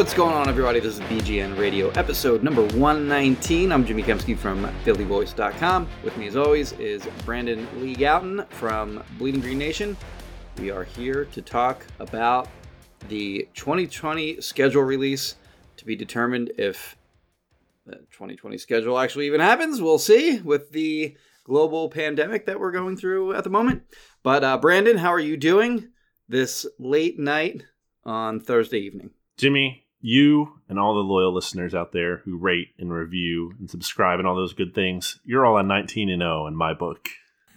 What's going on, everybody? This is BGN Radio, episode number 119. I'm Jimmy Kempski from PhillyVoice.com. With me, as always, is Brandon Lee Gowton from Bleeding Green Nation. We are here to talk about the 2020 schedule release to be determined if the 2020 schedule actually even happens. We'll see with the global pandemic that we're going through at the moment. But, uh, Brandon, how are you doing this late night on Thursday evening? Jimmy, you and all the loyal listeners out there who rate and review and subscribe and all those good things, you're all at 19 and 0 in my book.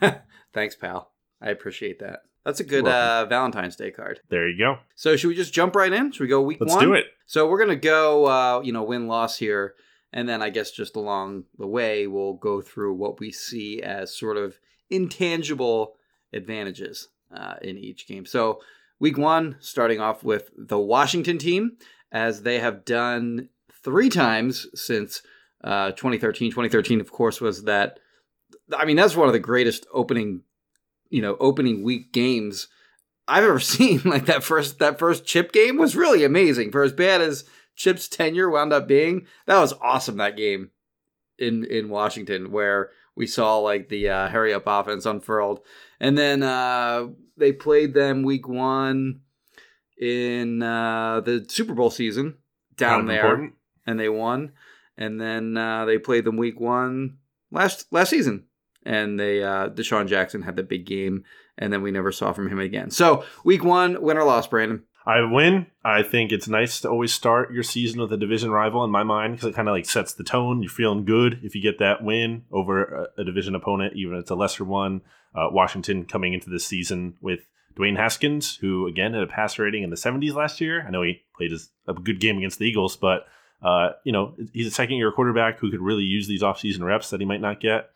Thanks, pal. I appreciate that. That's a good uh, Valentine's Day card. There you go. So should we just jump right in? Should we go week one? Let's do it. So we're gonna go, uh, you know, win loss here, and then I guess just along the way we'll go through what we see as sort of intangible advantages uh, in each game. So week one, starting off with the Washington team, as they have done three times since uh, 2013. 2013, of course, was that. I mean, that's one of the greatest opening, you know, opening week games I've ever seen. Like that first that first Chip game was really amazing. For as bad as Chip's tenure wound up being, that was awesome. That game in in Washington where we saw like the uh, hurry up offense unfurled, and then uh, they played them week one in uh, the Super Bowl season down there, important. and they won. And then uh, they played them week one last last season, and they uh, DeSean Jackson had the big game, and then we never saw from him again. So week one, win or loss, Brandon. I win. I think it's nice to always start your season with a division rival in my mind because it kind of like sets the tone. You're feeling good if you get that win over a, a division opponent, even if it's a lesser one. Uh, Washington coming into this season with Dwayne Haskins, who again had a passer rating in the 70s last year. I know he played his, a good game against the Eagles, but uh, you know he's a second year quarterback who could really use these offseason reps that he might not get.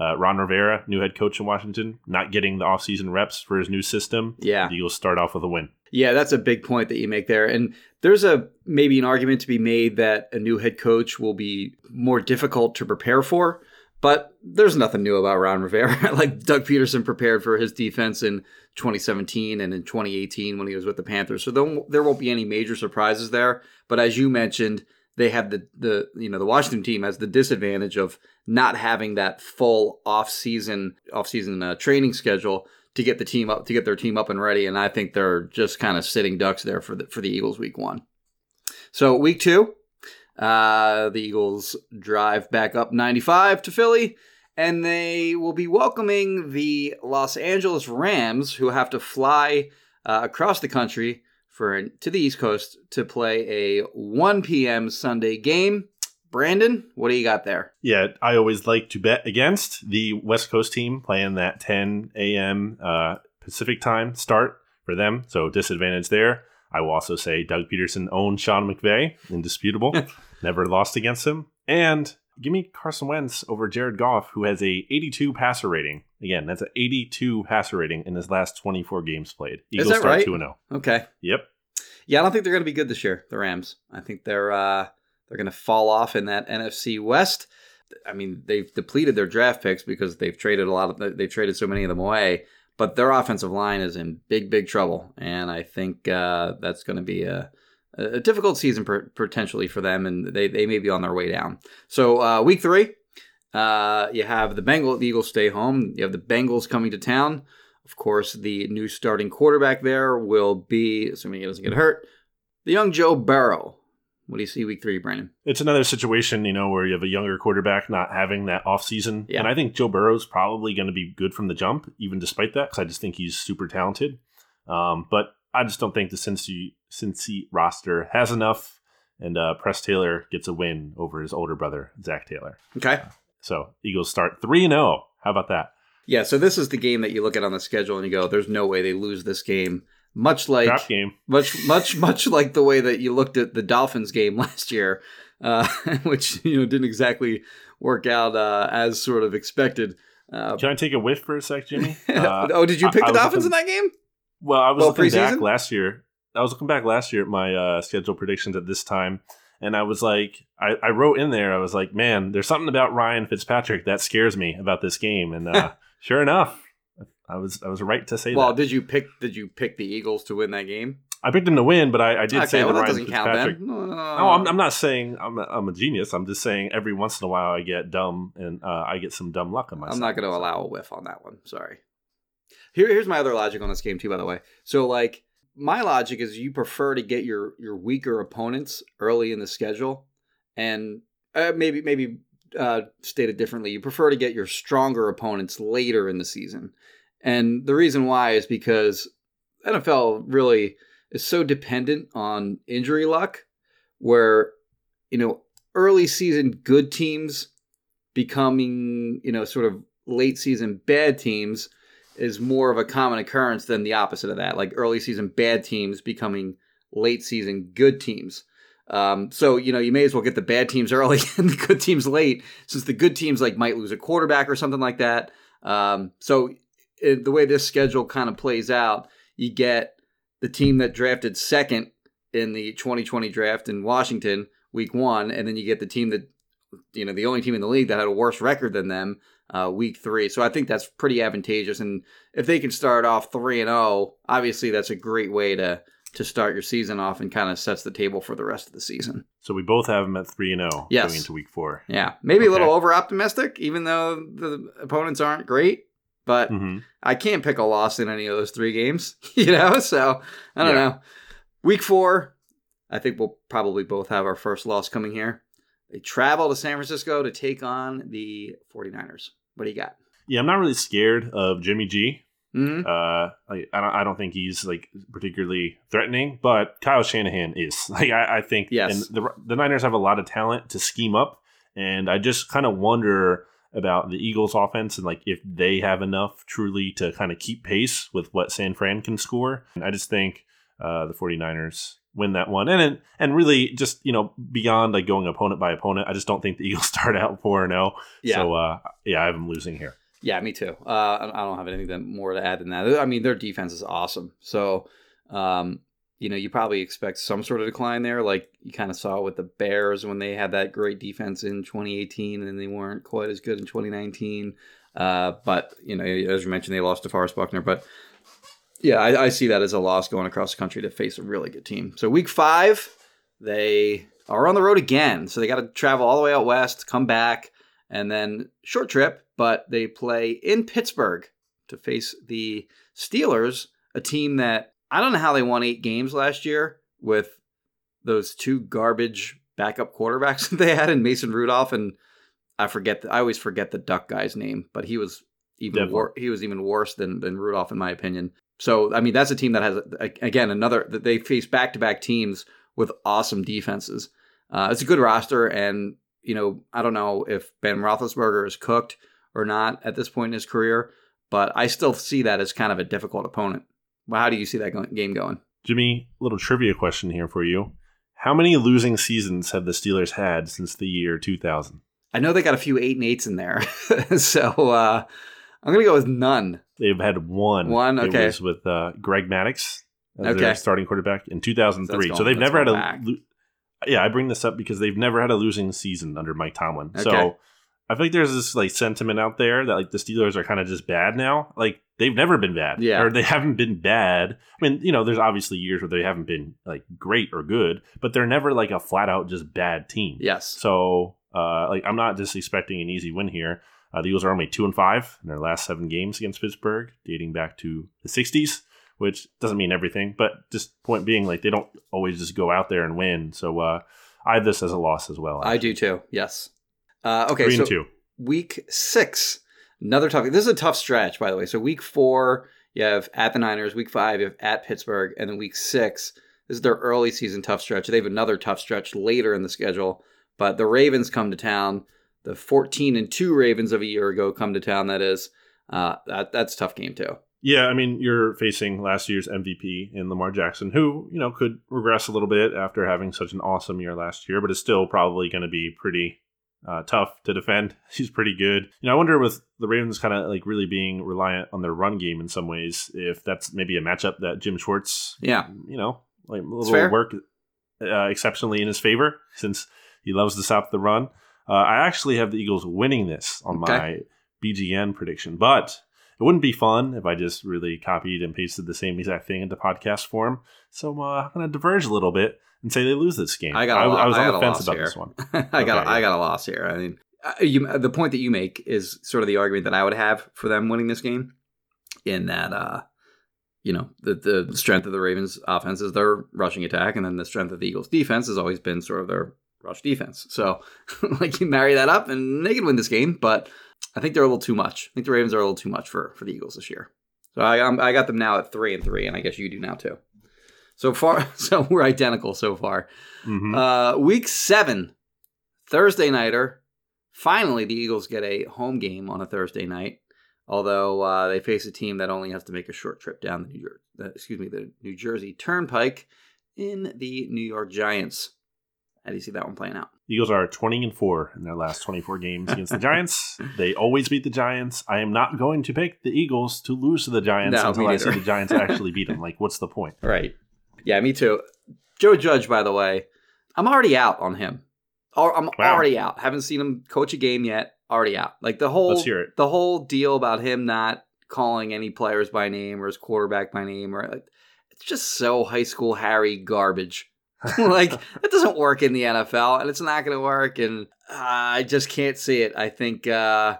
Uh, Ron Rivera, new head coach in Washington, not getting the offseason reps for his new system. Yeah. The Eagles start off with a win. Yeah, that's a big point that you make there. And there's a maybe an argument to be made that a new head coach will be more difficult to prepare for, but there's nothing new about Ron Rivera. like Doug Pederson prepared for his defense in 2017 and in 2018 when he was with the Panthers. So there won't be any major surprises there, but as you mentioned, they have the the you know the Washington team has the disadvantage of not having that full off season off season uh, training schedule to get the team up to get their team up and ready. And I think they're just kind of sitting ducks there for the for the Eagles week one. So week two, uh, the Eagles drive back up 95 to Philly, and they will be welcoming the Los Angeles Rams, who have to fly uh, across the country for to the East Coast to play a 1 p.m. Sunday game. Brandon, what do you got there? Yeah, I always like to bet against the West Coast team playing that 10 a.m. Uh, Pacific time start for them. So disadvantage there. I will also say Doug Pederson owned Sean McVay, indisputable. Never lost against him. And give me Carson Wentz over Jared Goff, who has a 82 passer rating. Again, that's an 82 passer rating in his last 24 games played. Eagles that start right? 2 0. Okay. Yep. Yeah, I don't think they're going to be good this year. The Rams. I think they're uh, they're going to fall off in that NFC West. I mean, they've depleted their draft picks because they've traded a lot of they've traded so many of them away. but their offensive line is in big, big trouble, and I think uh, that's going to be a, a difficult season per, potentially for them, and they, they may be on their way down. So uh, week three, uh, you have the Bengals. The Eagles stay home. You have the Bengals coming to town. Of course, the new starting quarterback there will be, assuming he doesn't get hurt, the young Joe Burrow. What do you see week three, Brandon? It's another situation, you know, where you have a younger quarterback not having that offseason. Yeah. And I think Joe Burrow's probably going to be good from the jump, even despite that, because I just think he's super talented. Um, but I just don't think the Cincy, Cincy roster has enough. And uh, Press Taylor gets a win over his older brother, Zac Taylor. Okay. So Eagles start 3 0. How about that? Yeah, so this is the game that you look at on the schedule and you go, "There's no way they lose this game." Much like Trap game. much, much, much like the way that you looked at the Dolphins game last year, uh, which you know didn't exactly work out uh, as sort of expected. Uh, Can I take a whiff for a sec, Jimmy? Uh, oh, did you pick I the was Dolphins looking- in that game? Well, I was Well, looking back last year. I was looking back last year at my uh, schedule predictions at this time, and I was like, I, I wrote in there, I was like, man, there's something about Ryan Fitzpatrick that scares me about this game, and uh, sure enough, I was I was right to say Well, that. Well, did you pick? Did you pick the Eagles to win that game? I picked them to win, but I, I did okay, say well that Ryan doesn't count Fitzpatrick. then. No, No, I'm, I'm not saying I'm a, I'm a genius. I'm just saying every once in a while I get dumb and uh, I get some dumb luck on my I'm not going to allow a whiff on that one. Sorry. Here, here's my other logic on this game too. By the way, so like my logic is you prefer to get your your weaker opponents early in the schedule, and uh, maybe maybe uh, stated differently, you prefer to get your stronger opponents later in the season. And the reason why is because NFL really is so dependent on injury luck, where you know early season good teams becoming you know sort of late season bad teams is more of a common occurrence than the opposite of that. Like early season bad teams becoming late season good teams. Um, so you know you may as well get the bad teams early and the good teams late since the good teams like might lose a quarterback or something like that. Um, so it, the way this schedule kind of plays out you get the team that drafted second in the 2020 draft in washington week one and then you get the team that you know the only team in the league that had a worse record than them uh, week three. So I think that's pretty advantageous. And if they can start off three and zero, obviously that's a great way to to start your season off and kind of sets the table for the rest of the season. So we both have them at three and zero Yes. going into week four. Yeah, maybe a little over optimistic, even though the opponents aren't great. But hmm I can't pick a loss in any of those three games, you know. So I don't Yeah. know. Week four, I think we'll probably both have our first loss coming here. They travel to San Francisco to take on the 49ers. What do you got? Yeah, I'm not really scared of Jimmy G. hmm Uh, I, I don't I don't think he's like particularly threatening, but Kyle Shanahan is. Like I, I think, Yes. and the the Niners have a lot of talent to scheme up, and I just kind of wonder about the Eagles' offense and like if they have enough truly to kind of keep pace with what San Fran can score. And I just think uh, the 49ers win that one, and and- and really just you know beyond like going opponent by opponent, I just don't think the Eagles start out four and zero. Yeah. So uh, yeah, I have them losing here. Yeah, me too. Uh, I I don't have anything more to add than that. I mean, their defense is awesome. So, um, you know, you probably expect some sort of decline there, like you kind of saw with the Bears when they had that great defense in 2018, and they weren't quite as good in 2019. Uh, but you know, as you mentioned, they lost to Forrest Buckner. But yeah, I, I see that as a loss going across the country to face a really good team. So week five, they are on the road again. So they got to travel all the way out west, come back, and then short trip, but they play in Pittsburgh to face the Steelers, a team that I don't know how they won eight games last year with those two garbage backup quarterbacks that they had in Mason Rudolph and I forget the, I always forget the Duck guy's name, but he was even wor- he was even worse than than Rudolph in my opinion. So I mean that's a team that has again another that they face back to back teams with awesome defenses. Uh, it's a good roster, and you know I don't know if Ben Roethlisberger is cooked or not at this point in his career, but I still see that as kind of a difficult opponent. Well, how do you see that game going? Jimmy, little trivia question here for you. How many losing seasons have the Steelers had since the year 2000? I know they got a few eight and eights in there, so uh, I'm gonna go with none. They've had one. One, okay. It was with uh, Greg Maddox as Okay. their starting quarterback in 2003. So So, they've never had a. lo- Yeah, I bring this up because they've never had a losing season under Mike Tomlin. Okay. So I feel like there's this like sentiment out there that like the Steelers are kind of just bad now. Like they've never been bad, Yeah. or they haven't been bad. I mean, you know, there's obviously years where they haven't been like great or good, but they're never like a flat out just bad team. Yes. So, uh, like, I'm not just expecting an easy win here. Uh, the Eagles are only two and five in their last seven games against Pittsburgh, dating back to the '60s, which doesn't mean everything, but just point being, like, they don't always just go out there and win. So, uh, I have this as a loss as well. I do too. Yes. Uh, okay. Three so two. week six, another tough. This is a tough stretch, by the way. So week four, you have at the Niners. Week five, you have at Pittsburgh, and then week six, this is their early season tough stretch. They have another tough stretch later in the schedule, but the Ravens come to town. The fourteen and two Ravens of a year ago come to town. That is, uh, that that's a tough game too. Yeah, I mean, you're facing last year's MVP in Lamar Jackson, who, you know, could regress a little bit after having such an awesome year last year, but is still probably going to be pretty uh, tough to defend. He's pretty good. You know, I wonder with the Ravens kind of like really being reliant on their run game in some ways, if that's maybe a matchup that Jim Schwartz, Yeah. you know, like a little work uh, exceptionally in his favor since he loves to stop the run. Uh, I actually have the Eagles winning this on Okay. my BGN prediction, but it wouldn't be fun if I just really copied and pasted the same exact thing into podcast form. So uh, I'm going to diverge a little bit and say they lose this game. I got. a lo- I was I on the fence loss about here. this one. I got. Okay, a, I got a loss here. I mean, uh, you, the point that you make is sort of the argument that I would have for them winning this game, in that, uh, you know, the the strength of the Ravens' offense is their rushing attack, and then the strength of the Eagles' defense has always been sort of their rush defense. So, like, you marry that up, and they can win this game. But I think they're a little too much. I think the Ravens are a little too much for for the Eagles this year. So I I'm, I got them now at three and three, and I guess you do now too. So far, so we're identical so far. Mhm. Uh, week seven, Thursday nighter. Finally, the Eagles get a home game on a Thursday night. Although uh, they face a team that only has to make a short trip down the New Jer- uh, excuse me, the New Jersey Turnpike in the New York Giants. How do you see that one playing out? Eagles are 20 and 4 in their last 24 games against the Giants. They always beat the Giants. I am not going to pick the Eagles to lose to the Giants No, until I see the Giants actually beat them. Like, what's the point? Right. Yeah, me too. Joe Judge, by the way, I'm already out on him. I'm Wow. already out. Haven't seen him coach a game yet. Already out. Like the whole Let's hear it. the whole deal about him not calling any players by name or his quarterback by name or like it's just so high school Harry garbage. like it doesn't work in the NFL and it's not going to work and uh, I just can't see it. I think uh,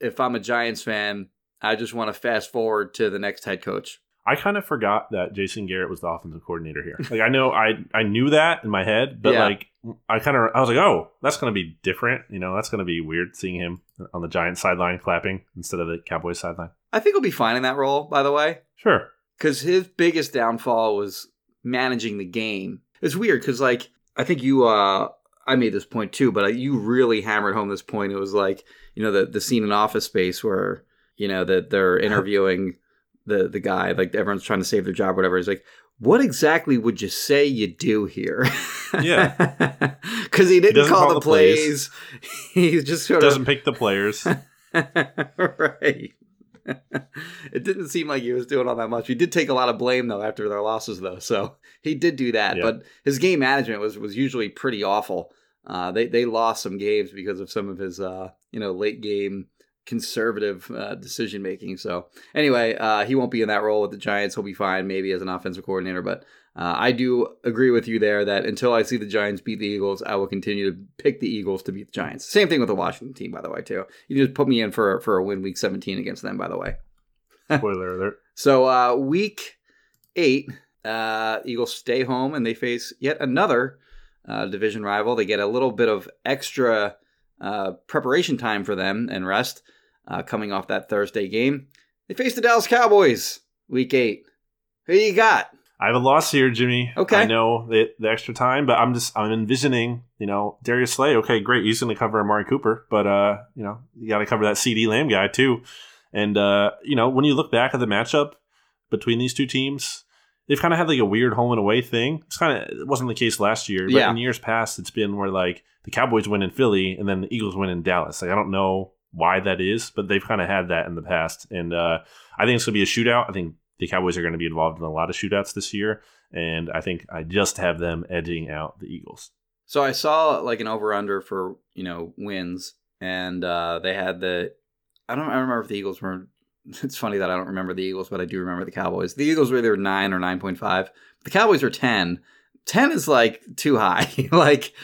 if I'm a Giants fan, I just want to fast forward to the next head coach. I kind of forgot that Jason Garrett was the offensive coordinator here. Like, I know I I knew that in my head, but Yeah. like, I kind of I was like, oh, that's going to be different. You know, that's going to be weird seeing him on the Giants sideline clapping instead of the Cowboys sideline. I think he'll be fine in that role, by the way. Sure. because his biggest downfall was managing the game. It's weird because, like, I think you, uh, I made this point too, but you really hammered home this point. It was like, you know, the the scene in Office Space where you know that they're interviewing the the guy, like everyone's trying to save their job, or whatever. He's like, "What exactly would you say you do here?" Yeah. because he didn't doesn't call, call the the plays. plays. he just sort Doesn't of pick the players. right. it didn't seem like he was doing all that much. He did take a lot of blame though after their losses though, so he did do that. Yeah. But his game management was was usually pretty awful. Uh, they they lost some games because of some of his uh, you know late game conservative uh, decision making. So anyway, uh, he won't be in that role with the Giants. He'll be fine maybe as an offensive coordinator, but. Uh, I do agree with you there that until I see the Giants beat the Eagles, I will continue to pick the Eagles to beat the Giants. Same thing with the Washington team, by the way, too. You just put me in for for a win week 17 against them, by the way. Spoiler alert. So uh, week eight, uh, Eagles stay home and they face yet another uh, division rival. They get a little bit of extra uh, preparation time for them and rest uh, coming off that Thursday game. They face the Dallas Cowboys week eight. Who you got? I have a loss here, Jimmy. Okay. I know the, the extra time, but I'm just I'm envisioning, you know, Darius Slay. Okay, great. He's going to cover Amari Cooper, but uh, you know, you got to cover that CeeDee Lamb guy too. And uh, you know, when you look back at the matchup between these two teams, they've kind of had like a weird home and away thing. It's kind of it wasn't the case last year, but Yeah. in years past, it's been where like the Cowboys win in Philly and then the Eagles win in Dallas. Like I don't know why that is, but they've kind of had that in the past, and uh, I think it's going to be a shootout. I think the Cowboys are going to be involved in a lot of shootouts this year, and I think I just have them edging out the Eagles. So I saw like an over under for you know wins, and uh, they had the. I don't. I remember if the Eagles were. It's funny that I don't remember the Eagles, but I do remember the Cowboys. The Eagles were either nine or nine point five. The Cowboys were ten. Ten is like too high. like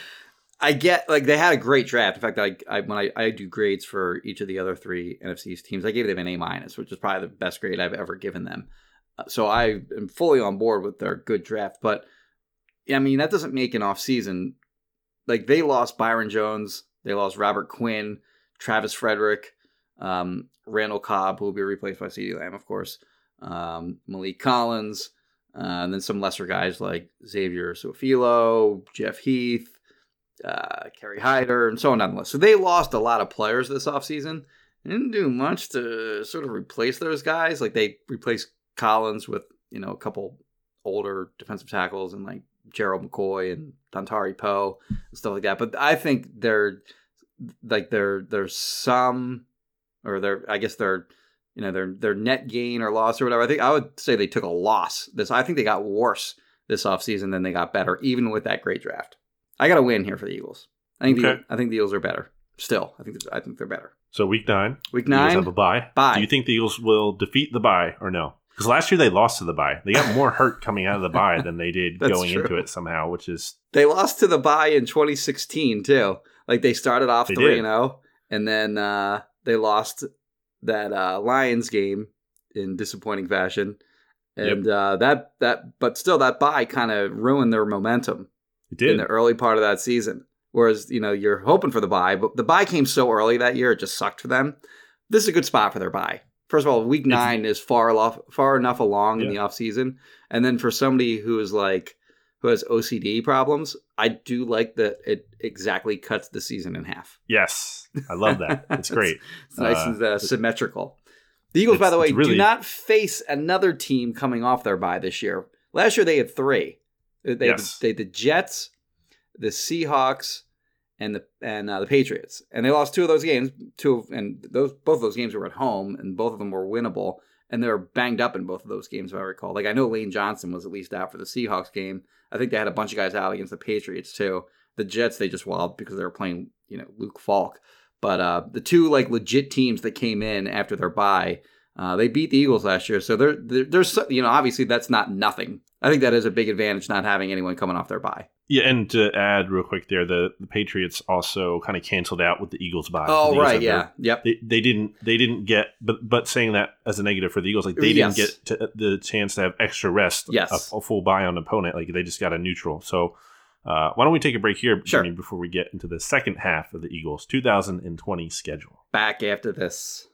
I get like they had a great draft. In fact, I, I when I, I do grades for each of the other three NFC teams, I gave them an A minus, which is probably the best grade I've ever given them. So I am fully on board with their good draft. But I mean, that doesn't make an off season. Like they lost Byron Jones, they lost Robert Quinn, Travis Frederick, um, Randall Cobb, who will be replaced by CeeDee Lamb, of course, um, Maliek Collins, uh, and then some lesser guys like Xavier Su'a-Filo, Jeff Heath, uh, Kerry Hyder, and so on down the list. So they lost a lot of players this offseason. Didn't do much to sort of replace those guys. Like they replaced Collins with, you know, a couple older defensive tackles and like Gerald McCoy and Dontari Poe and stuff like that. But I think they're like they're there's some or they're I guess they're you know their their net gain or loss or whatever. I think I would say they took a loss. This I think they got worse this offseason than they got better, even with that great draft. I got a win here for the Eagles. I think Okay. the, I think the Eagles are better. Still, I think I think they're better. So week nine, Week Eagles nine, have a bye. Bye. Do you think the Eagles will defeat the bye or no? Because last year they lost to the bye. They got more hurt coming out of the bye than they did going into it somehow, which is they lost to the bye in 2016 too. Like they started off three and zero, and then uh, they lost that uh, Lions game in disappointing fashion. And uh, that that, but still, that bye kind of ruined their momentum. it did in the early part of that season. Whereas, you know, you're hoping for the bye, but the bye came so early that year, it just sucked for them. This is a good spot for their bye. First of all, week It's- nine is far enough, far enough along in the off season, and then for somebody who is like who has OCD problems, I do like that it exactly cuts the season in half. Yes, I love that. It's great. It's nice Uh, and uh, symmetrical. The Eagles, by the way, really- do not face another team coming off their bye this year. Last year they had three. They had, Yes. they had the Jets, the Seahawks, and the and uh, the Patriots, and they lost two of those games. Two of, and those both of those games were at home, and both of them were winnable. And they were banged up in both of those games, if I recall. Like I know Lane Johnson was at least out for the Seahawks game. I think they had a bunch of guys out against the Patriots too. The Jets they just walled because they were playing, you know, Luke Falk. But uh, the two like legit teams that came in after their bye, uh, they beat the Eagles last year. So there, there's so- you know obviously that's not nothing. I think that is a big advantage not having anyone coming off their bye. Yeah, and to add real quick there, the, the Patriots also kind of canceled out with the Eagles bye. The Oh Eagles right, yeah, yep. They, they didn't they didn't get but but saying that as a negative for the Eagles like they Yes. didn't get to, the chance to have extra rest Yes. a, a full bye on opponent like they just got a neutral so uh, why don't we take a break here Sure. Jimmy, before we get into the second half of the Eagles 2020 schedule Back after this.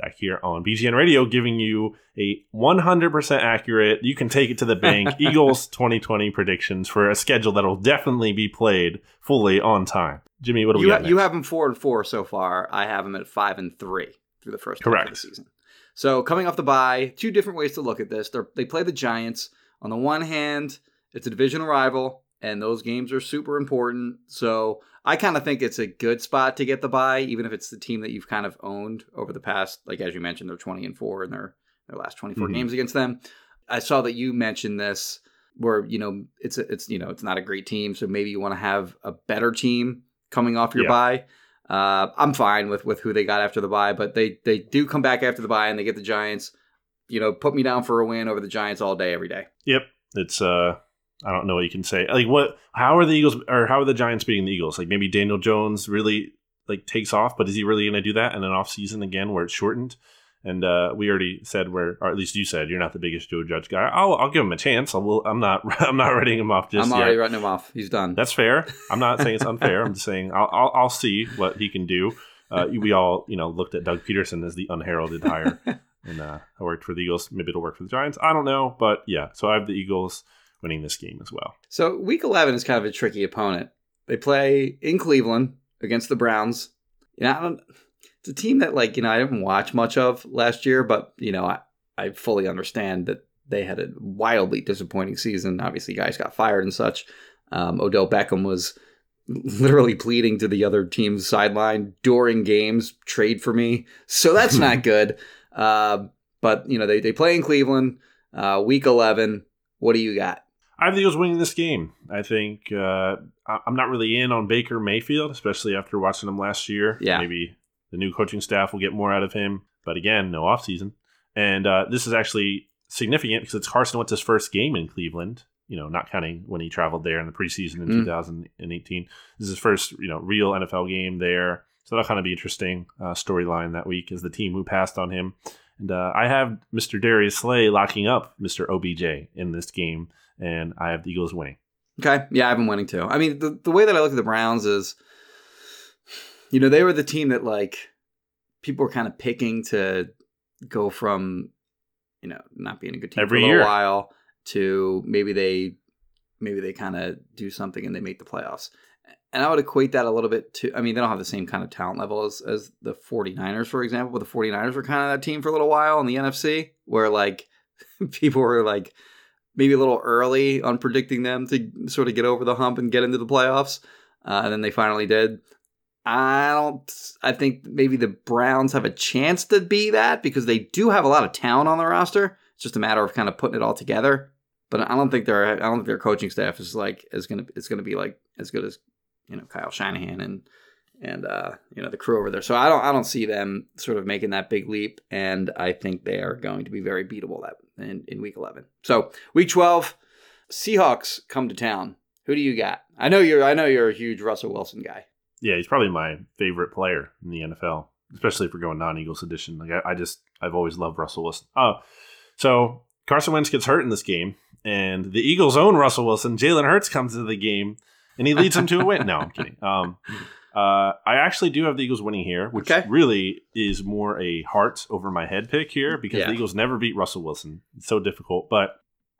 Back here on BGN Radio, giving you a 100% accurate, you can take it to the bank, Eagles 2020 predictions for a schedule that will definitely be played fully on time. Jimmy, what do we You, got? ha- you have them four and four so far. I have them at five and three through the first half of Correct. the season. So coming off the bye, two different ways to look at this. They're, they play the Giants. On the one hand, it's a divisional rival, and those games are super important. So I kind of think it's a good spot to get the bye, even if it's the team that you've kind of owned over the past, like as you mentioned, they're twenty and four in their their last twenty Mhm. games against them. I saw that you mentioned this, where you know it's a, it's you know it's not a great team, so maybe you want to have a better team coming off your Yeah. bye. Uh, I'm fine with with who they got after the bye, but they they do come back after the bye and they get the Giants. You know, put me down for a win over the Giants all day, every day. Yep. It's uh I don't know what you can say. Like what how are the Eagles or how are the Giants beating the Eagles? Like maybe Daniel Jones really like takes off, but is he really gonna do that in an off season again where it's shortened? And uh, we already said where, or at least you said, you're not the biggest Joe Judge guy. I'll, I'll give him a chance. I will. I'm not. I'm not writing him off just I'm yet. already writing him off. He's done. That's fair. I'm not saying it's unfair. I'm just saying I'll, I'll, I'll see what he can do. Uh, we all, you know, looked at Doug Pederson as the unheralded hire, and uh, I worked for the Eagles. Maybe it'll work for the Giants. I don't know, but yeah. So I have the Eagles winning this game as well. So week 11 is kind of a tricky opponent. They play in Cleveland against the Browns. You know, I don't, it's a team that like, you know, I didn't watch much of last year, but you know, I, I fully understand that they had a wildly disappointing season. Obviously, guys got fired and such. Um, Odell Beckham was literally pleading to the other team's sideline during games, trade for me. So that's not good. Uh, but you know, they, they play in Cleveland, uh, week 11. What do you got? I have the Eagles winning this game. I think uh, I'm not really in on Baker Mayfield, especially after watching him last year. Yeah. Maybe the new coaching staff will get more out of him. But again, no offseason. And uh, this is actually significant because it's Carson Wentz's first game in Cleveland. You know, not counting when he traveled there in the preseason in Mm. 2018. This is his first, you know, real NFL game there. So that'll kind of be interesting uh, storyline that week as the team who passed on him. And uh, I have Mr. Darius Slay locking up Mr. OBJ in this game, and I have the Eagles winning. Okay. Yeah, I've been winning too. I mean, the, the way that I look at the Browns is, you know, they were the team that like people were kind of picking to go from, you know, not being a good team Every for a year. while to maybe they maybe they kind of do something and they make the playoffs. And I would equate that a little bit to I mean, they don't have the same kind of talent level as, as the 49ers, for example, but the 49ers were kind of that team for a little while in the NFC where like people were like maybe a little early on predicting them to sort of get over the hump and get into the playoffs. Uh, and then they finally did. I don't. I think maybe the Browns have a chance to be that because they do have a lot of talent on the roster. It's just a matter of kind of putting it all together. But I don't think their I don't think their coaching staff is like is gonna it's gonna be like as good as you know Kyle Shanahan and and uh, you know the crew over there. So I don't I don't see them sort of making that big leap, and I think they are going to be very beatable that in, in week eleven. So week twelve, Seahawks come to town. Who do you got? I know you're I know you're a huge Russell Wilson guy. Yeah, he's probably my favorite player in the NFL, especially if we're going non-Eagles edition. Like I, I just I've always loved Russell Wilson. Oh, so Carson Wentz gets hurt in this game, and the Eagles own Russell Wilson. Jalen Hurts comes into the game, and he leads them to a win. No, I'm kidding. Um, uh, I actually do have the Eagles winning here, which Okay. really is more a heart over my head pick here because Yeah. the Eagles never beat Russell Wilson. It's so difficult, but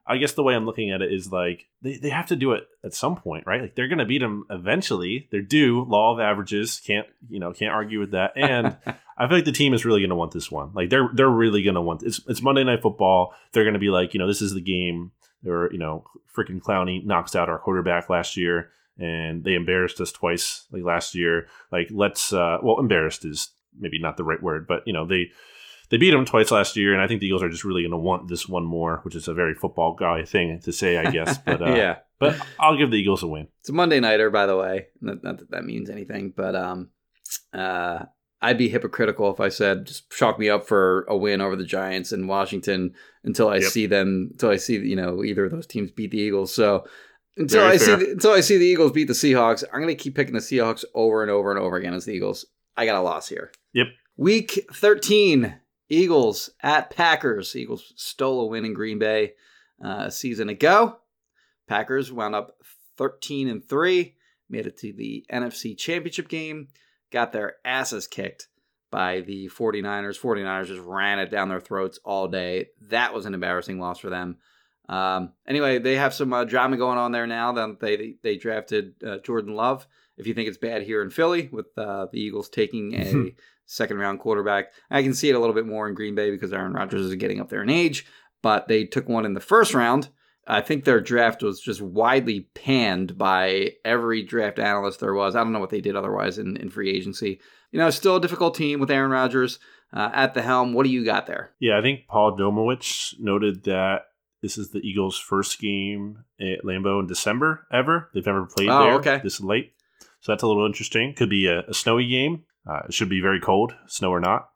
I guess the way I'm looking at it is like they, they have to do it at some point, right? Like they're going to beat them eventually. They're due. Law of averages can't you know can't argue with that. And I feel like the team is really going to want this one. Like they're they're really going to want it's it's Monday Night Football. They're going to be like you know this is the game. Or you know freaking Clowney knocks out our quarterback last year, and they embarrassed us twice like last year. Like let's uh well embarrassed is maybe not the right word, but you know they they beat them twice last year, and I think the Eagles are just really going to want this one more, which is a very football guy thing to say, I guess. But uh, yeah, but I'll give the Eagles a win. it's a Monday nighter, by the way. Not, not that that means anything, but um, uh, I'd be hypocritical if I said just chalk me up for a win over the Giants in Washington until I Yep. see them, until I see you know either of those teams beat the Eagles. So until Very I see the, until I see the Eagles beat the Seahawks, I'm gonna keep picking the Seahawks over and over and over again as the Eagles. I got a loss here. Yep. Week 13, Eagles at Packers. Eagles stole a win in Green Bay uh, a season ago. Packers wound up 13 and 3, made it to the NFC Championship game, got their asses kicked by the 49ers. 49ers just ran it down their throats all day. That was an embarrassing loss for them. Um, anyway, they have some uh, drama going on there now. That they they drafted uh, Jordan Love. If you think it's bad here in Philly with uh, the Eagles taking a second round quarterback, I can see it a little bit more in Green Bay because Aaron Rodgers is getting up there in age. But they took one in the first round. I think their draft was just widely panned by every draft analyst there was. I don't know what they did otherwise in, in free agency. You know, still a difficult team with Aaron Rodgers uh, at the helm. What do you got there? Yeah, I think Paul Domowitch noted that this is the Eagles' first game at Lambeau in December ever. They've never played Oh, there okay. this late. So that's a little interesting. Could be a, a snowy game. Uh, it should be very cold, snow or not.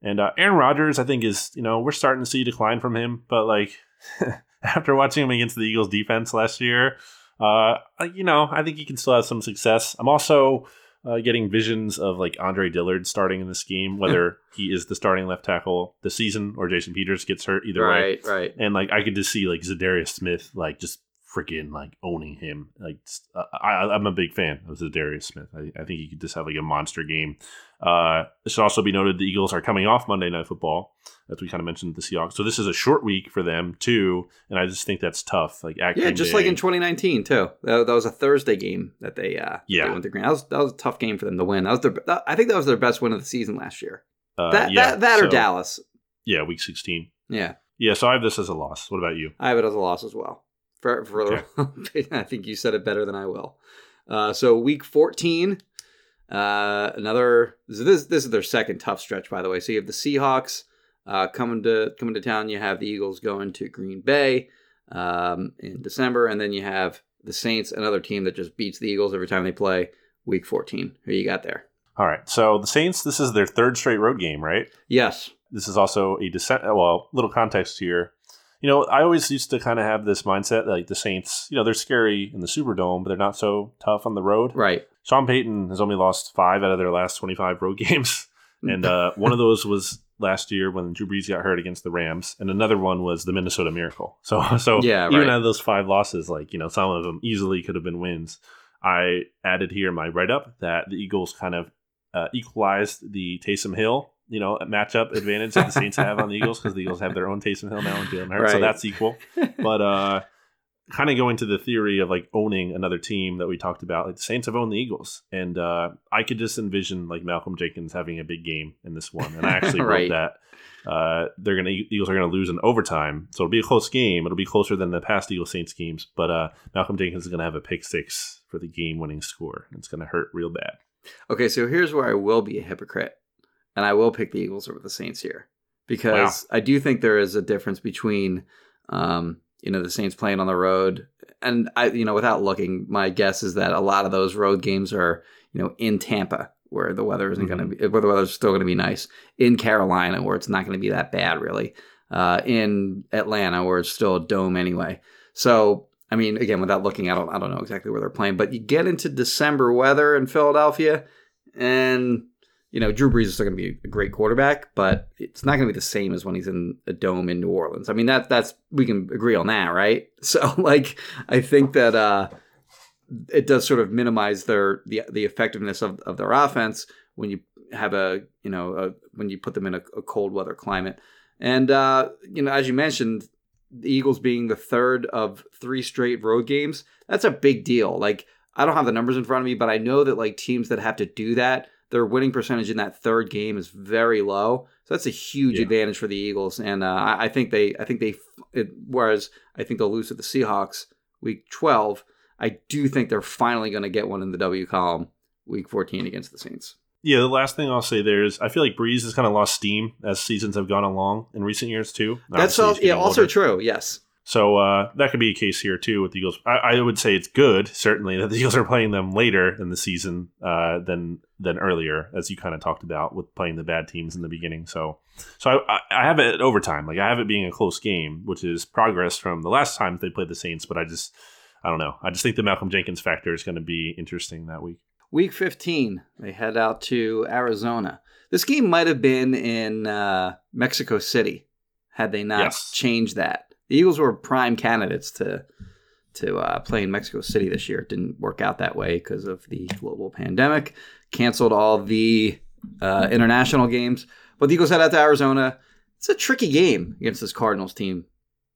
And uh, Aaron Rodgers, I think, is, you know, we're starting to see decline from him. But, like, after watching him against the Eagles defense last year, uh, you know, I think he can still have some success. I'm also uh, getting visions of like Andre Dillard starting in this game, whether he is the starting left tackle this season or Jason Peters gets hurt either way. right, right. And like I could just see like Za'Darius Smith like just freaking like owning him. Like uh, I, I'm a big fan of Za'Darius Smith. I, I think he could just have like a monster game. Uh, it should also be noted the Eagles are coming off Monday Night Football, as we kind of mentioned the Seahawks. So this is a short week for them too, and I just think that's tough. Like Yeah, just Bay- like in 2019 too. That, that was a Thursday game that they uh Yeah. they went to Green. That was that was a tough game for them to win. That was their that, I think that was their best win of the season last year. uh, that yeah, that that or so- Dallas. Yeah, week 16. Yeah, Yeah, so I have this as a loss. What about you? I have it as a loss as well. For for I think you said it better than I will. Uh, so week 14, uh, another this this is their second tough stretch by the way. So you have the Seahawks uh, coming to coming to town. You have the Eagles going to Green Bay. um, in December, and then you have the Saints, another team that just beats the Eagles every time they play. Week 14. Who you got there? All right. So the Saints, this is their third straight road game, right? Yes. This is also a descent. Well, little context here. You know, I always used to kind of have this mindset that, like the Saints, you know, they're scary in the Superdome, but they're not so tough on the road. Right. Sean Payton has only lost five out of their last 25 road games. And uh, one of those was last year when Drew Brees got hurt against the Rams, and another one was the Minnesota Miracle. So, so Yeah, even out of those five losses, like you know, some of them easily could have been wins. I added here in my write up that the Eagles kind of uh, equalized the Taysom Hill, you know, matchup advantage that the Saints have on the Eagles because the Eagles have their own Taysom Hill now and Jalen Hurts, so that's equal. But uh, kind of going to the theory of like owning another team that we talked about, like the Saints have owned the Eagles, and uh, I could just envision like Malcolm Jenkins having a big game in this one, and I actually Right. wrote that. Uh, they're gonna Eagles are gonna lose in overtime, so it'll be a close game. It'll be closer than the past Eagles Saints games, but uh, Malcolm Jenkins is gonna have a pick six for the game winning score. It's gonna hurt real bad. Okay, so here's where I will be a hypocrite, and I will pick the Eagles over the Saints here because I do think there is a difference between, um, you know, the Saints playing on the road, and I, you know, without looking, my guess is that a lot of those road games are, you know, in Tampa where the weather isn't going to be, where the weather's still going to be nice, in Carolina where it's not going to be that bad really, uh, in Atlanta where it's still a dome anyway. So I mean, again, without looking, I don't, I don't know exactly where they're playing, but you get into December weather in Philadelphia, and you know, Drew Brees is still going to be a great quarterback, but it's not going to be the same as when he's in a dome in New Orleans. I mean, that that's we can agree on that, right? So, like, I think that uh, it does sort of minimize their the the effectiveness of, of their offense when you have a you know a, when you put them in a, a cold weather climate, and uh, you know, as you mentioned, the Eagles being the third of three straight road games, that's a big deal. Like, I don't have the numbers in front of me, but I know that like teams that have to do that, their winning percentage in that third game is very low. So that's a huge Yeah. advantage for the Eagles, and uh, I, think they, I think they, it, whereas I think they'll lose to the Seahawks week twelve. I do think they're finally going to get one in the W column week fourteen against the Saints. Yeah, the last thing I'll say there is I feel like Brees has kind of lost steam as seasons have gone along in recent years too. That's all, yeah, also older. true. Yes. So uh, that could be a case here too with the Eagles. I, I would say it's good, certainly, that the Eagles are playing them later in the season uh, than than earlier, as you kind of talked about with playing the bad teams in the beginning. So, so I, I have it at overtime. Like I have it being a close game, which is progress from the last time they played the Saints. But I just, I don't know. I just think the Malcolm Jenkins factor is going to be interesting that week. Week 15, they head out to Arizona. This game might have been in uh, Mexico City had they not Yes. changed that. The Eagles were prime candidates to to uh, play in Mexico City this year. It didn't work out that way because of the global pandemic. Canceled all the uh, international games. But the Eagles head out to Arizona. It's a tricky game against this Cardinals team.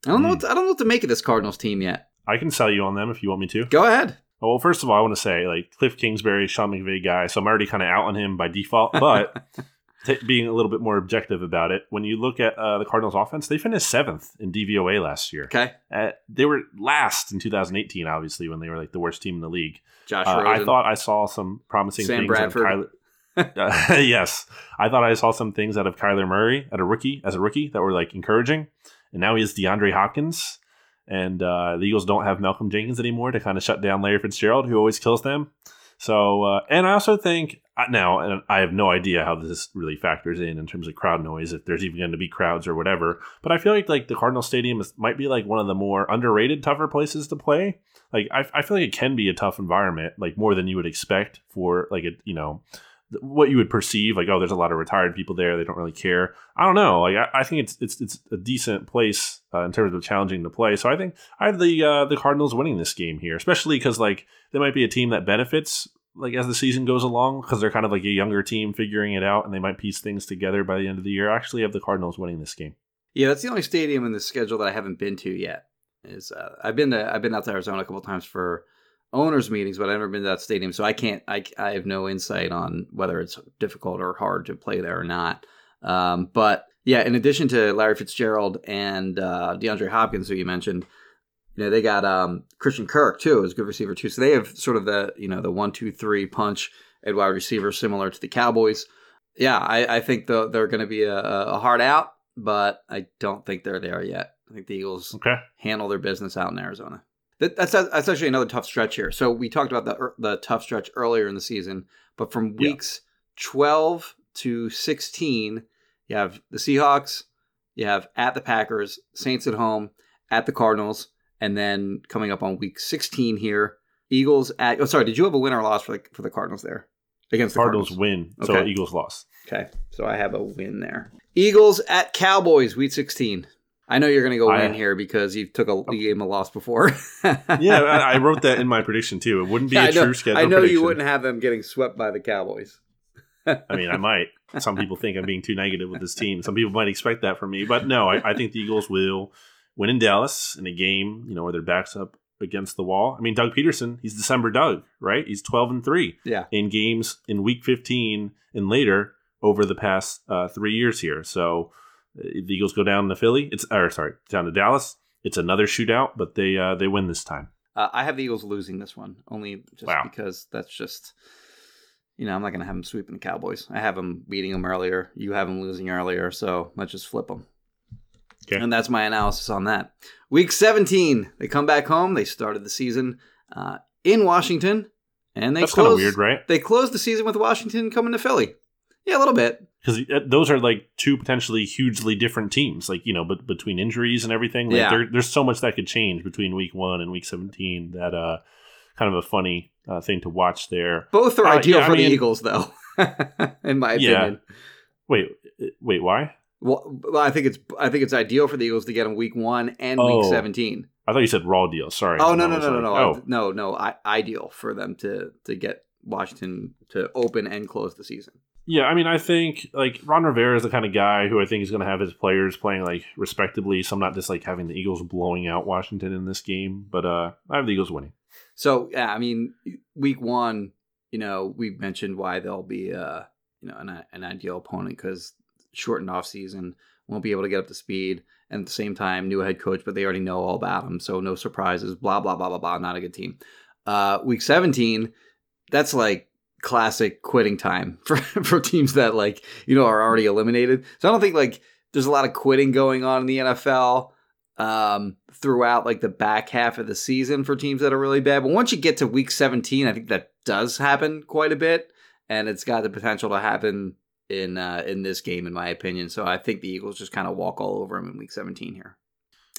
I don't know. Hmm. What to, I don't know what to make of this Cardinals team yet. I can sell you on them if you want me to. Go ahead. Well, first of all, I want to say like Cliff Kingsbury, Sean McVay guy, so I'm already kind of out on him by default. But t- being a little bit more objective about it, when you look at uh, the Cardinals' offense, they finished seventh in DVOA last year. Okay. Uh, they were last in 2018, obviously, when they were like the worst team in the league. Josh Uh. I thought I saw some promising Sam things. Bradford. Kyler- Uh, yes, I thought I saw some things out of Kyler Murray at a rookie as a rookie that were like encouraging, and now he has DeAndre Hopkins, and uh, the Eagles don't have Malcolm Jenkins anymore to kind of shut down Larry Fitzgerald, who always kills them. So, uh, and I also think now, and I have no idea how this really factors in in terms of crowd noise, if there's even going to be crowds or whatever. But I feel like like the Cardinal Stadium is, might be like one of the more underrated, tougher places to play. Like I, I feel like it can be a tough environment, like more than you would expect for like it, you know what you would perceive like oh there's a lot of retired people there they don't really care i don't know like i, I think it's it's it's a decent place uh, in terms of challenging to play so i think i have the uh, the cardinals winning this game here especially because like they might be a team that benefits like as the season goes along because they're kind of like a younger team figuring it out and they might piece things together by the end of the year i actually have the cardinals winning this game Yeah, that's the only stadium in the schedule that I haven't been to yet. Is uh, I've been to I've been out to Arizona a couple times for owners meetings, but I've never been to that stadium, so I can't I, I have no insight on whether it's difficult or hard to play there or not. Um, but yeah, in addition to Larry Fitzgerald and uh, DeAndre Hopkins, who you mentioned, you know they got um, Christian Kirk too as a good receiver too. So they have sort of the you know the one two three punch at wide receiver similar to the Cowboys. Yeah, I, I think the, they're going to be a, a hard out, but I don't think they're there yet. I think the Eagles Okay. handle their business out in Arizona. That, that's that's actually another tough stretch here. So we talked about the er, the tough stretch earlier in the season, but from Yeah. weeks 12 to 16, you have the Seahawks, you have at the Packers, Saints at home, at the Cardinals, and then coming up on week 16 here, Eagles at. Oh, sorry, did you have a win or loss for the for the Cardinals there against the Cardinals, Cardinals? win, so Okay. Eagles lost. Okay, so I have a win there. Eagles at Cowboys, week 16. I know you're going to go I- win here because you took a you gave them a loss before. Yeah, I, I wrote that in my prediction too. It wouldn't be Yeah, a know, true schedule. I know prediction. you wouldn't have them getting swept by the Cowboys. I mean, I might. Some people think I'm being too negative with this team. Some people might expect that from me, but no, I, I think the Eagles will win in Dallas in a game, you know, where their backs up against the wall. I mean, Doug Pederson, he's December Doug, right? He's 12 and three Yeah. in games in Week 15 and later over the past uh, three years here. So uh, the Eagles go down to Philly. It's or sorry, down to Dallas. It's another shootout, but they uh, they win this time. Uh, I have the Eagles losing this one only just Wow. because that's just, you know, I'm not going to have them sweeping the Cowboys. I have them beating them earlier. You have them losing earlier, so let's just flip them. Okay. And that's my analysis on that. Week 17, they come back home. They started the season uh, in Washington, and they That's kind of closed. weird, right? They closed the season with Washington coming to Philly. Yeah, a little bit. because those are like two potentially hugely different teams like you know but between injuries and everything like Yeah. there, there's so much that could change between week one and week 17 that uh kind of a funny uh, thing to watch there Both are Uh, ideal yeah, I for the mean- Eagles, though, in my Yeah. opinion. wait uh, wait why Well, I think it's I think it's ideal for the Eagles to get them week one and Oh. week seventeen. i thought you said raw deal. Sorry. Oh no I no no no no. Oh. No no. I, ideal for them to to get Washington to open and close the season. yeah i mean i think like ron rivera is the kind of guy who i think is going to have his players playing like respectably. So i'm not just like having the eagles blowing out washington in this game but uh i have the eagles winning. So yeah, I mean, week one, you know, we mentioned why they'll be uh you know an an ideal opponent because shortened off season won't be able to get up to speed, and at the same time, new head coach, but they already know all about him, so no surprises. Blah blah blah blah blah. Not a good team. Uh, week seventeen, that's like classic quitting time for for teams that like you know are already eliminated. So I don't think like there's a lot of quitting going on in the NFL um, throughout like the back half of the season for teams that are really bad. But once you get to week 17, I think that does happen quite a bit, and it's got the potential to happen in uh, in this game, in my opinion. So I think the Eagles just kind of walk all over them in week 17 here.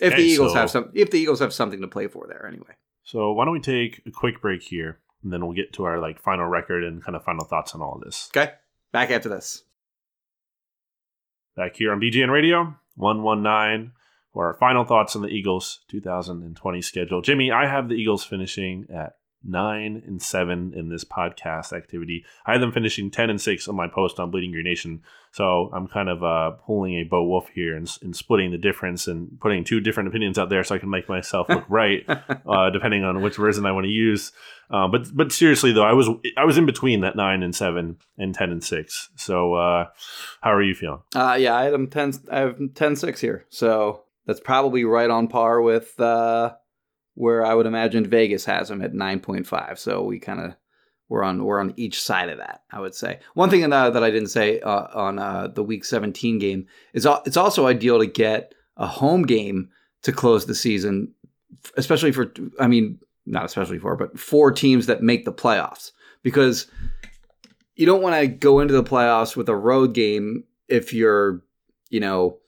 If the Eagles so- have some, if the Eagles have something to play for there, anyway. so why don't we take a quick break here and then we'll get to our like final record and kind of final thoughts on all of this Okay, back after this. back here on BGN Radio 119 for our final thoughts on the Eagles 2020 schedule. Jimmy, I have the Eagles finishing at 9 and 7 in this podcast activity. I had them finishing 10 and 6 on my post on Bleeding Green Nation. So I'm kind of uh, pulling a Bo Wulf here and, and splitting the difference and putting two different opinions out there so I can make myself look right, uh, depending on which version I want to use. Uh, but but seriously though, I was I was in between that nine and seven and ten and six. So uh, how are you feeling? Uh, yeah, I had them 10, I have 10 6 here. So that's probably right on par with uh, where I would imagine Vegas has them at 9.5. So we kind of, we're on, we're on each side of that, I would say. One thing uh, that I didn't say uh, on uh, the week 17 game is it's also ideal to get a home game to close the season, especially for, I mean, not especially for, but for teams that make the playoffs because you don't want to go into the playoffs with a road game if you're, you know,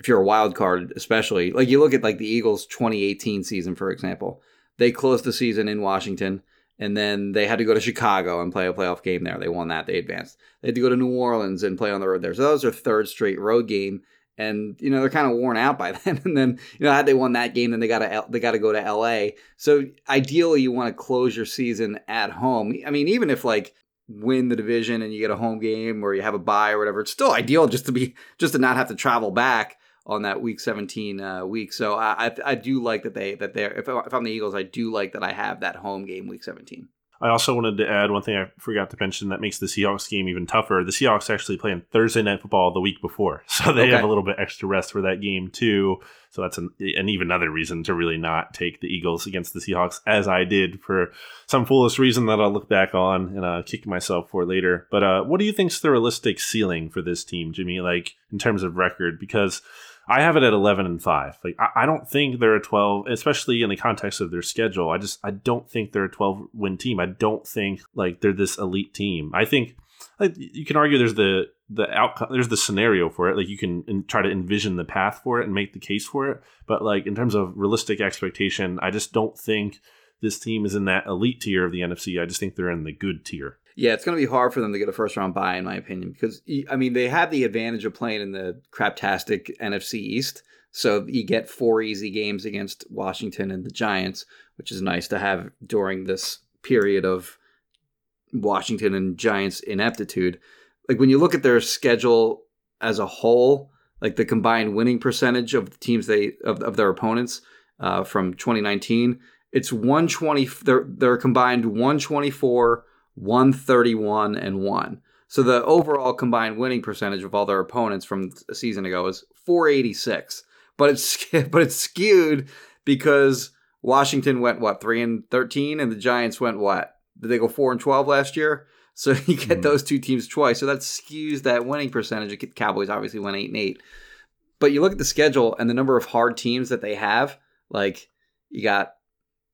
if you're a wild card, especially like you look at like the Eagles 2018 season, for example, they closed the season in Washington and then they had to go to Chicago and play a playoff game there. They won that. They advanced. They had to go to New Orleans and play on the road there. So was their third straight road game. And you know they're kind of worn out by then. And then you know had they won that game, then they got to they got to go to L.A. So ideally, you want to close your season at home. I mean, even if like win the division and you get a home game or you have a bye or whatever, it's still ideal just to be just to not have to travel back on that week 17 uh, week. So I, I I do like that they that they're if, I- if I'm the Eagles, I do like that I have that home game week 17. I also wanted to add one thing I forgot to mention that makes the Seahawks game even tougher. The Seahawks actually play on Thursday night football the week before, so they Okay. have a little bit extra rest for that game too. So that's an, an even another reason to really not take the Eagles against the Seahawks, as I did for some foolish reason that I'll look back on and uh, kick myself for later. But uh, what do you think's the realistic ceiling for this team, Jimmy? Like in terms of record, because I have it at 11 and 5. Like I, I, don't think they're a 12, especially in the context of their schedule. I just I don't think they're a 12 win team. I don't think like they're this elite team. I think like you can argue there's the the outcome there's the scenario for it like you can in, try to envision the path for it and make the case for it but like in terms of realistic expectation i just don't think this team is in that elite tier of the nfc i just think they're in the good tier yeah, it's going to be hard for them to get a first round bye, in my opinion, because I mean they have the advantage of playing in the craptastic NFC East, so you get four easy games against Washington and the Giants, which is nice to have during this period of Washington and Giants ineptitude. Like when you look at their schedule as a whole, like the combined winning percentage of the teams they of, of their opponents uh, from 2019, it's 120. They're they're combined 124 131 and 1. So the overall combined winning percentage of all their opponents from a season ago is 486. But it's but it's skewed because Washington went what 3 and 13 and the Giants went what? Did they go 4 and 12 last year? So you get mm-hmm. those two teams twice. So that skews that winning percentage. The Cowboys obviously went 8 and 8. But you look at the schedule and the number of hard teams that they have, like you got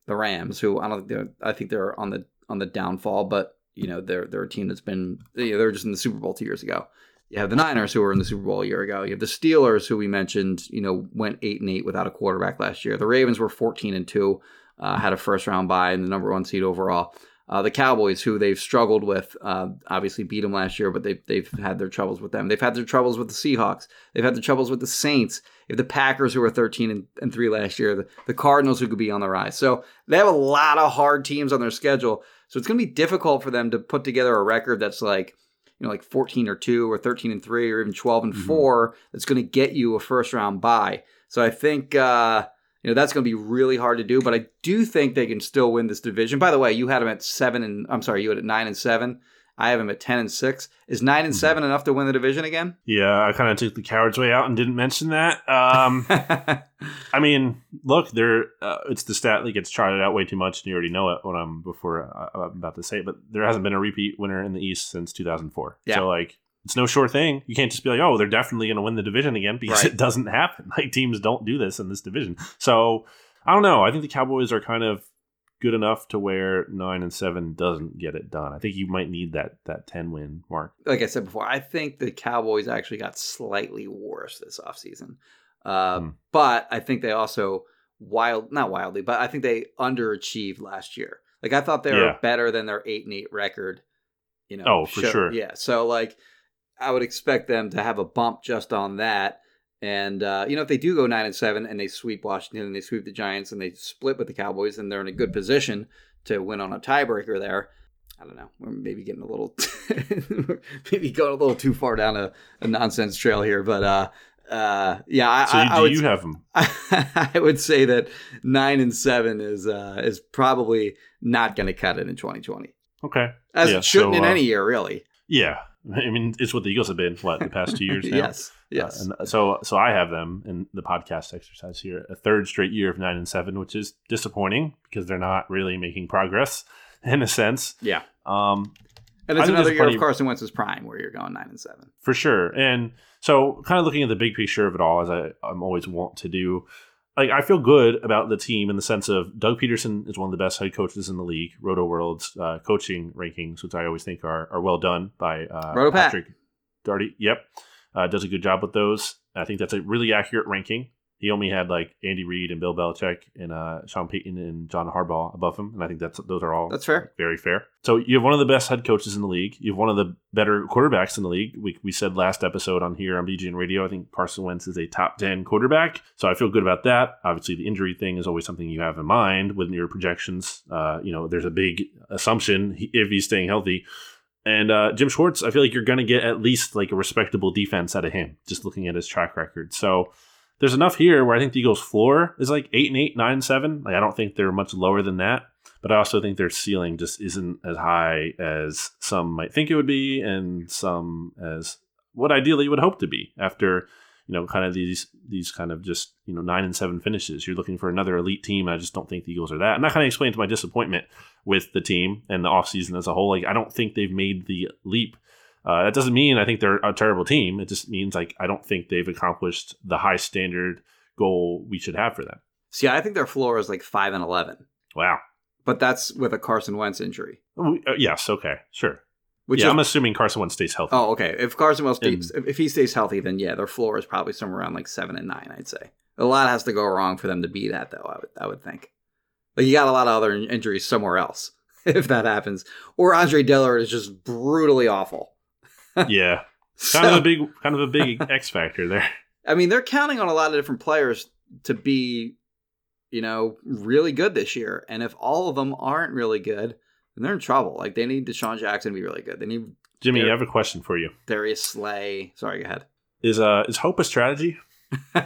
the Rams, who I don't think I think they're on the on the downfall, but you know they're they're a team that's been they're just in the Super Bowl two years ago. You have the Niners who were in the Super Bowl a year ago. You have the Steelers who we mentioned, you know, went eight and eight without a quarterback last year. The Ravens were fourteen and two, uh, had a first round bye and the number one seed overall. Uh, the Cowboys, who they've struggled with, uh, obviously beat them last year, but they've they've had their troubles with them. They've had their troubles with the Seahawks. They've had their troubles with the Saints. If the Packers, who were thirteen and, and three last year, the, the Cardinals, who could be on the rise. So they have a lot of hard teams on their schedule. So it's going to be difficult for them to put together a record that's like, you know, like 14 or 2 or 13 and 3 or even 12 and mm-hmm. 4 that's going to get you a first round bye. So I think uh, you know that's going to be really hard to do, but I do think they can still win this division. By the way, you had them at 7 and I'm sorry, you had it at 9 and 7. I have him at ten and six. Is nine and mm-hmm. seven enough to win the division again? Yeah, I kind of took the coward's way out and didn't mention that. Um, I mean, look, there. Uh, it's the stat that gets trotted out way too much, and you already know it when I'm before uh, I'm about to say it. But there hasn't been a repeat winner in the East since 2004. Yeah. So like, it's no sure thing. You can't just be like, oh, they're definitely going to win the division again because right. it doesn't happen. Like teams don't do this in this division. So I don't know. I think the Cowboys are kind of good enough to where nine and seven doesn't get it done. I think you might need that that ten win mark. Like I said before, I think the Cowboys actually got slightly worse this offseason. Uh, mm. But I think they also wild not wildly, but I think they underachieved last year. Like I thought they were yeah. better than their eight and eight record. You know, oh for show. sure, yeah. So like, I would expect them to have a bump just on that. And uh, you know, if they do go nine and seven and they sweep Washington and they sweep the Giants and they split with the Cowboys, then they're in a good position to win on a tiebreaker there. I don't know. We're maybe getting a little, maybe going a little too far down a, a nonsense trail here, but uh, uh, yeah. I, so I, I would, you have them? I, I would say that nine and seven is uh, is probably not going to cut it in 2020. Okay, as yeah, it shouldn't so, in uh, any year, really. Yeah, I mean, it's what the Eagles have been what the past two years now. yes, yes. Uh, and so, so I have them in the podcast exercise here, a third straight year of nine and seven, which is disappointing because they're not really making progress in a sense. Yeah. Um, and it's another year of Carson Wentz's prime where you're going nine and seven for sure. And so, kind of looking at the big picture of it all, as I, I'm always want to do like I feel good about the team in the sense of Doug Pederson is one of the best head coaches in the league. Rotoworld's uh, coaching rankings, which I always think are, are well done by uh, Roto Patrick Daugherty. Yep, uh, does a good job with those. I think that's a really accurate ranking. He only had like Andy Reid and Bill Belichick and uh, Sean Payton and John Harbaugh above him, and I think that's those are all that's fair, very fair. So you have one of the best head coaches in the league. You have one of the better quarterbacks in the league. We, we said last episode on here on BGN Radio, I think Carson Wentz is a top ten quarterback. So I feel good about that. Obviously, the injury thing is always something you have in mind with your projections. Uh, you know, there's a big assumption if he's staying healthy. And uh, Jim Schwartz, I feel like you're going to get at least like a respectable defense out of him, just looking at his track record. So there's enough here where I think the Eagles' floor is like eight and eight, nine and seven. Like I don't think they're much lower than that, but I also think their ceiling just isn't as high as some might think it would be, and some as what ideally you would hope to be after you know kind of these these kind of just you know nine and seven finishes. You're looking for another elite team, and I just don't think the Eagles are that. And that kind of explains my disappointment with the team and the offseason as a whole. Like I don't think they've made the leap Uh, that doesn't mean I think they're a terrible team. It just means like I don't think they've accomplished the high standard goal we should have for them. See, I think their floor is like five and eleven, Wow. but that's with a Carson Wentz injury. Uh, yes. Okay. Sure. Which yeah, is, I'm assuming Carson Wentz stays healthy. oh, okay. If Carson Wentz stays, if, if he stays healthy, then yeah, their floor is probably somewhere around like seven and nine. I'd say a lot has to go wrong for them to be that, though. I would, I would think. Like you got a lot of other injuries somewhere else if that happens, or Andre Dillard is just brutally awful. Yeah. So, Kind of a big, kind of a big X factor there. I mean, they're counting on a lot of different players to be, you know, really good this year. And if all of them aren't really good, then they're in trouble. Like they need DeSean Jackson to be really good. They need Jimmy, Yeah. I have a question for you. Darius Slay. Sorry, go ahead. Is uh is hope a strategy?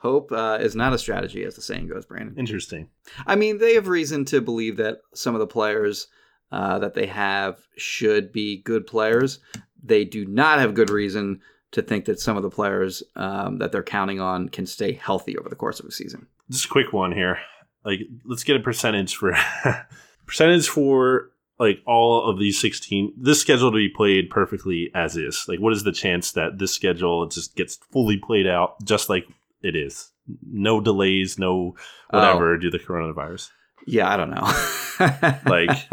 Hope uh, is not a strategy, as the saying goes, Brandon. Interesting. I mean, they have reason to believe that some of the players uh, that they have should be good players. They do not have good reason to think that some of the players um, that they're counting on can stay healthy over the course of a season. Just a quick one here. Like, let's get a percentage for percentage for like all of these 16 this schedule to be played perfectly as is like what is the chance that this schedule just gets fully played out just like it is no delays no whatever due to the coronavirus Yeah, I don't know. Like,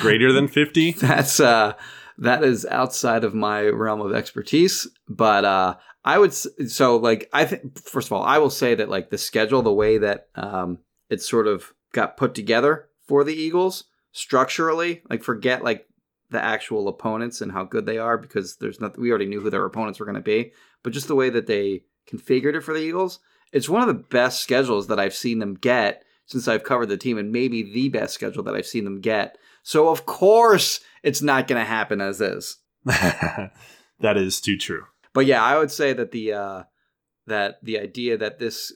greater than 50 that's uh that is outside of my realm of expertise, but uh I would so like I think first of all, I will say that like the schedule the way that um it sort of got put together for the Eagles structurally, like forget like the actual opponents and how good they are because there's nothing we already knew who their opponents were going to be, but just the way that they configured it for the Eagles, it's one of the best schedules that I've seen them get since I've covered the team and maybe the best schedule that I've seen them get. So of course it's not going to happen as is. that is too true But yeah, I would say that the uh, that the idea that this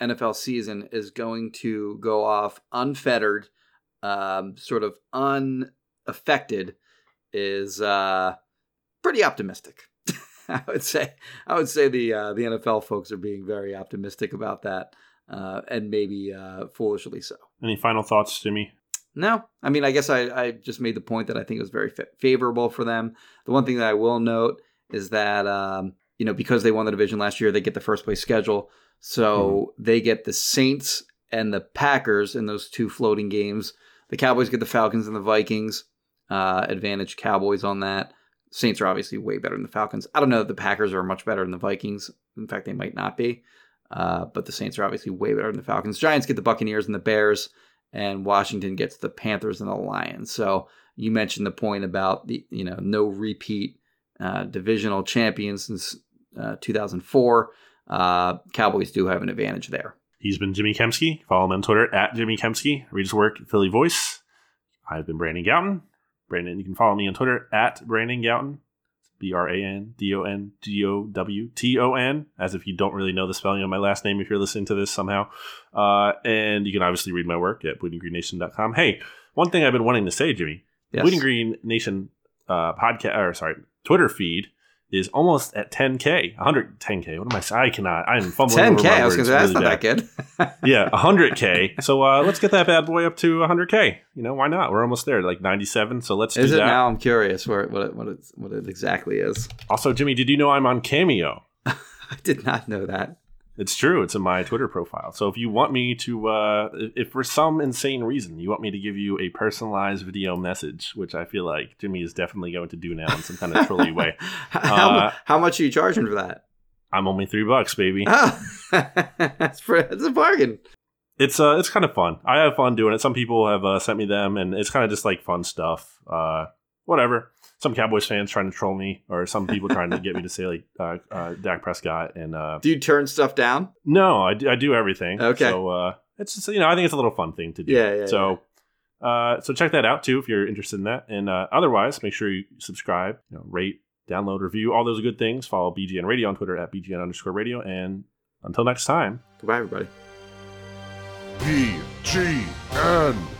NFL season is going to go off unfettered, um, sort of unaffected, is uh, pretty optimistic. I would say. I would say the uh, the NFL folks are being very optimistic about that, uh, and maybe uh, foolishly so. any final thoughts jimmy No, I mean, I guess I, I just made the point that I think it was very fa- favorable for them. The one thing that I will note is that, um, you know, because they won the division last year, they get the first place schedule. So they get the Saints and the Packers in those two floating games. The Cowboys get the Falcons and the Vikings. Uh, advantage Cowboys on that. Saints are obviously way better than the Falcons. I don't know if the Packers are much better than the Vikings. In fact, they might not be. Uh, but the Saints are obviously way better than the Falcons. Giants get the Buccaneers and the Bears and Washington gets the Panthers and the Lions. So you mentioned the point about the you know no repeat uh, divisional champions since uh, 2004. Uh, Cowboys do have an advantage there. he's been jimmy kempski follow him on twitter at jimmy kempski read his work philly voice i've been brandon gowton brandon you can follow me on twitter at brandon gowton B-R-A-N-D-O-N-G-O-W-T-O-N, as if you don't really know the spelling of my last name if you're listening to this somehow. Uh, and you can obviously read my work at bleedinggreennation.com. Hey, one thing I've been wanting to say, Jimmy, Yes. Bleeding Green Nation uh, podcast, or sorry, Twitter feed is almost at 10K, 110K. What am I saying? I cannot. I'm fumbling over 10K. my I was gonna say that's really not bad. that good. Yeah, 100K. So uh, let's get that bad boy up to 100K. You know, why not? We're almost there, like 97. So let's Is do it that. now? I'm curious where what it, what it, what it exactly is. Also, Jimmy, did you know I'm on Cameo? I did not know that. It's true. It's in my Twitter profile. So if you want me to, uh, if for some insane reason you want me to give you a personalized video message, which I feel like Jimmy is definitely going to do now in some kind of trolly way, how, Uh, how much are you charging for that? I'm only three bucks, baby. Oh, that's, for, that's a bargain. It's uh, it's kind of fun. I have fun doing it. Some people have uh, sent me them, and it's kind of just like fun stuff. Uh, whatever. Some Cowboys fans trying to troll me, or some people trying to get me to say like uh, uh, Dak Prescott, and uh, Do you turn stuff down? No, I do, I do everything. Okay. So uh, it's just, you know I think it's a little fun thing to do. Yeah, yeah, So uh, so check that out too if you're interested in that. And uh, otherwise, make sure you subscribe, you know, rate, download, review, all those good things. Follow BGN Radio on Twitter at BGN underscore radio. And until next time. Goodbye, everybody. B G N